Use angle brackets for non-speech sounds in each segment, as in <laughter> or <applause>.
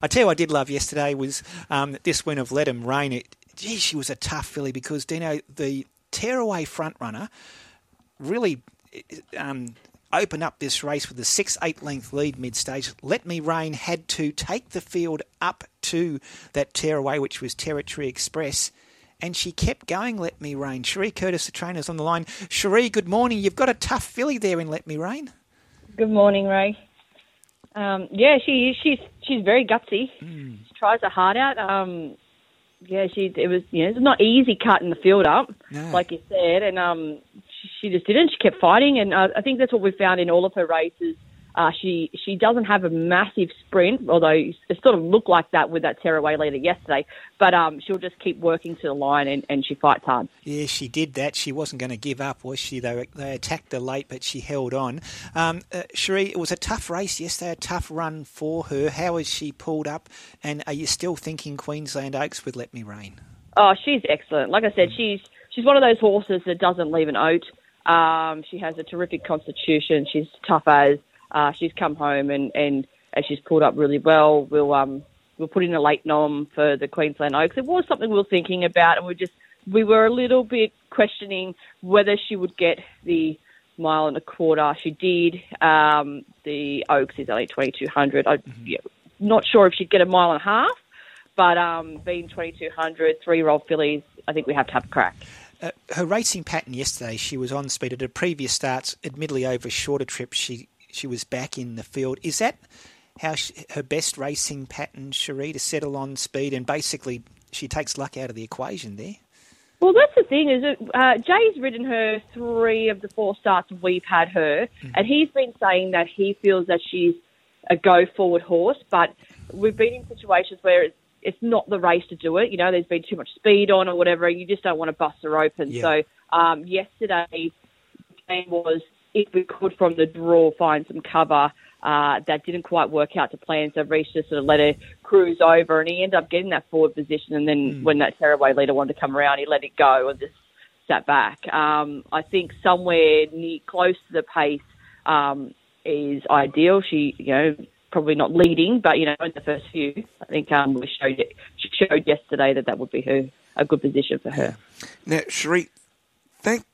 I tell you, I did love yesterday was um, this win of Let Him Rain. It, gee, she was a tough filly because Dino, the tearaway front runner, really um, opened up this race with a six eight length lead mid stage. Let Me Reign had to take the field up to that tearaway, which was Territory Express. And she kept going, Let Me Reign. Cherie Curtis, the trainer's on the line. Cherie, good morning. You've got a tough filly there in Let Me Reign. Good morning, Ray. Um, yeah, she she's she's very gutsy. Mm. She tries her heart out. Um, yeah, she it was you know it's not easy cutting the field up, No. like you said, and um, she, she just didn't. She kept fighting, and uh, I think that's what we found in all of her races. Uh, she she doesn't have a massive sprint, although it sort of looked like that with that tearaway leader yesterday. But um, she'll just keep working to the line, and, and she fights hard. Yeah, she did that. She wasn't going to give up, was she? They, they attacked her late, but she held on. Um, uh, Cherie, it was a tough race yesterday, a tough run for her. How has she pulled up? And are you still thinking Queensland Oaks with Let Me Reign? Oh, she's excellent. Like I said, she's she's one of those horses that doesn't leave an oat. Um, she has a terrific constitution. She's tough as. Uh, she's come home and, and, and she's pulled up really well. We'll um we'll put in a late nom for the Queensland Oaks. It was something we were thinking about, and we just we were a little bit questioning whether she would get the mile and a quarter. She did. Um, the Oaks is only twenty two hundred. I'm yeah, not sure if she'd get a mile and a half, but um, being twenty two hundred, three year old fillies, I think we have to have a crack. Uh, her racing pattern yesterday, she was on speed at her previous starts, admittedly over a shorter trips. She she was back in the field. Is that how she, her best racing pattern, Cherie, to settle on speed and basically she takes luck out of the equation there? Well, that's the thing is uh, Jay's ridden her three of the four starts we've had her, and he's been saying that he feels that she's a go forward horse, but we've been in situations where it's, it's not the race to do it. You know, there's been too much speed on or whatever, and you just don't want to bust her open. Yeah. So um, yesterday, the plan was if we could from the draw find some cover. Uh, that didn't quite work out to plan, so Reese just sort of let her cruise over, and he ended up getting that forward position. And then when that tearaway leader wanted to come around, he let it go and just sat back. Um, I think somewhere near, close to the pace um, is ideal. She, you know, probably not leading, but you know, in the first few, I think um, we showed it. She showed yesterday that that would be her a good position for her. Now, Cherie, thank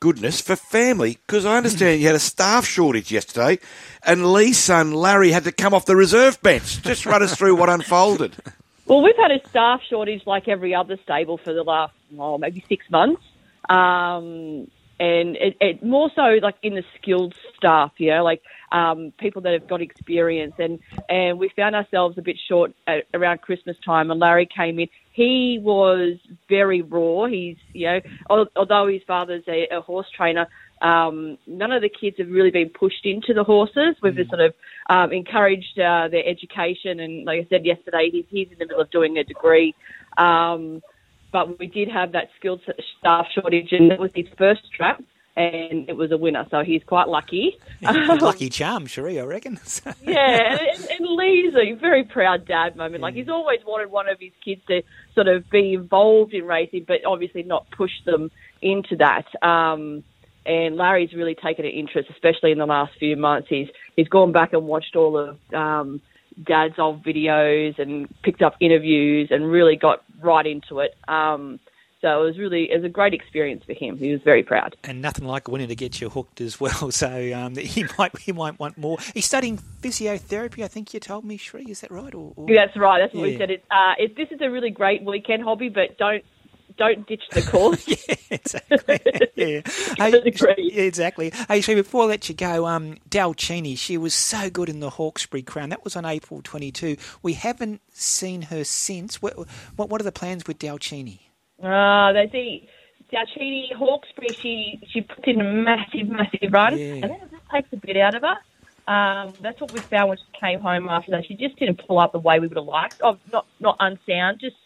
goodness for family, because I understand you had a staff shortage yesterday, and Lee's son Larry had to come off the reserve bench. Just run us through what unfolded. <laughs> Well, we've had a staff shortage like every other stable for the last, oh, maybe six months. Um, and it, it more so like in the skilled staff, you know, like um, people that have got experience. And, and we found ourselves a bit short at, around Christmas time, and Larry came in. He was very raw. He's, you know, although his father's a, a horse trainer, um, none of the kids have really been pushed into the horses. We've just sort of um, encouraged uh, their education, and like I said yesterday, he's, he's in the middle of doing a degree. Um, but we did have that skilled staff shortage, and it was his first trap, and it was a winner. So he's quite lucky. <laughs> <laughs> Lucky charm, Cherie, I reckon. <laughs> yeah, and, and Lee's a very proud dad moment. Like he's always wanted one of his kids to sort of be involved in racing, but obviously not push them into that. Um, and Larry's really taken an interest, especially in the last few months. He's he's gone back and watched all of um, Dad's old videos and picked up interviews and really got right into it. Um, so it was really it was a great experience for him. He was very proud. and nothing like winner to get you hooked as well. <laughs> So um, <laughs> he might he might want more. He's studying physiotherapy. I think you told me, Cherie. Is that right? Or, or... That's right. That's what we said. It, uh, it, this is a really great weekend hobby, but don't don't ditch the course. <laughs> yeah, exactly. <laughs> yeah. yeah, exactly. Hey, Cherie, before I let you go, um, Dalchini, she was so good in the Hawkesbury Crown. That was on April 22. We haven't seen her since. What what, what are the plans with Dalchini? Ah, they see. Dalchini Hawkesbury, she she puts in a massive, massive run, Yeah. and then it just takes a bit out of her. Um, that's what we found when she came home after that. She just didn't pull up the way we would have liked. Oh, not not unsound, just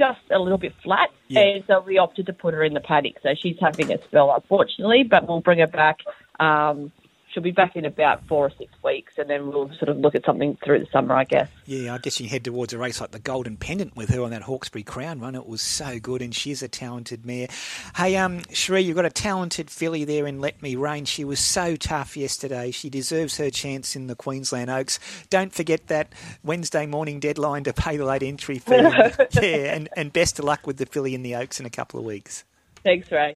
just a little bit flat. Yeah. And so we opted to put her in the paddock. So she's having a spell, unfortunately, but we'll bring her back um, she'll be back in about four or six weeks, and then we'll sort of look at something through the summer, I guess. Yeah, I guess you head towards a race like the Golden Pendant with her on that Hawkesbury Crown run. It was so good, and she's a talented mare. Hey, um, Cherie, you've got a talented filly there in Let Me Reign. She was so tough yesterday. She deserves her chance in the Queensland Oaks. Don't forget that Wednesday morning deadline to pay the late entry fee. <laughs> yeah, and, and best of luck with the filly in the Oaks in a couple of weeks. Thanks, Ray.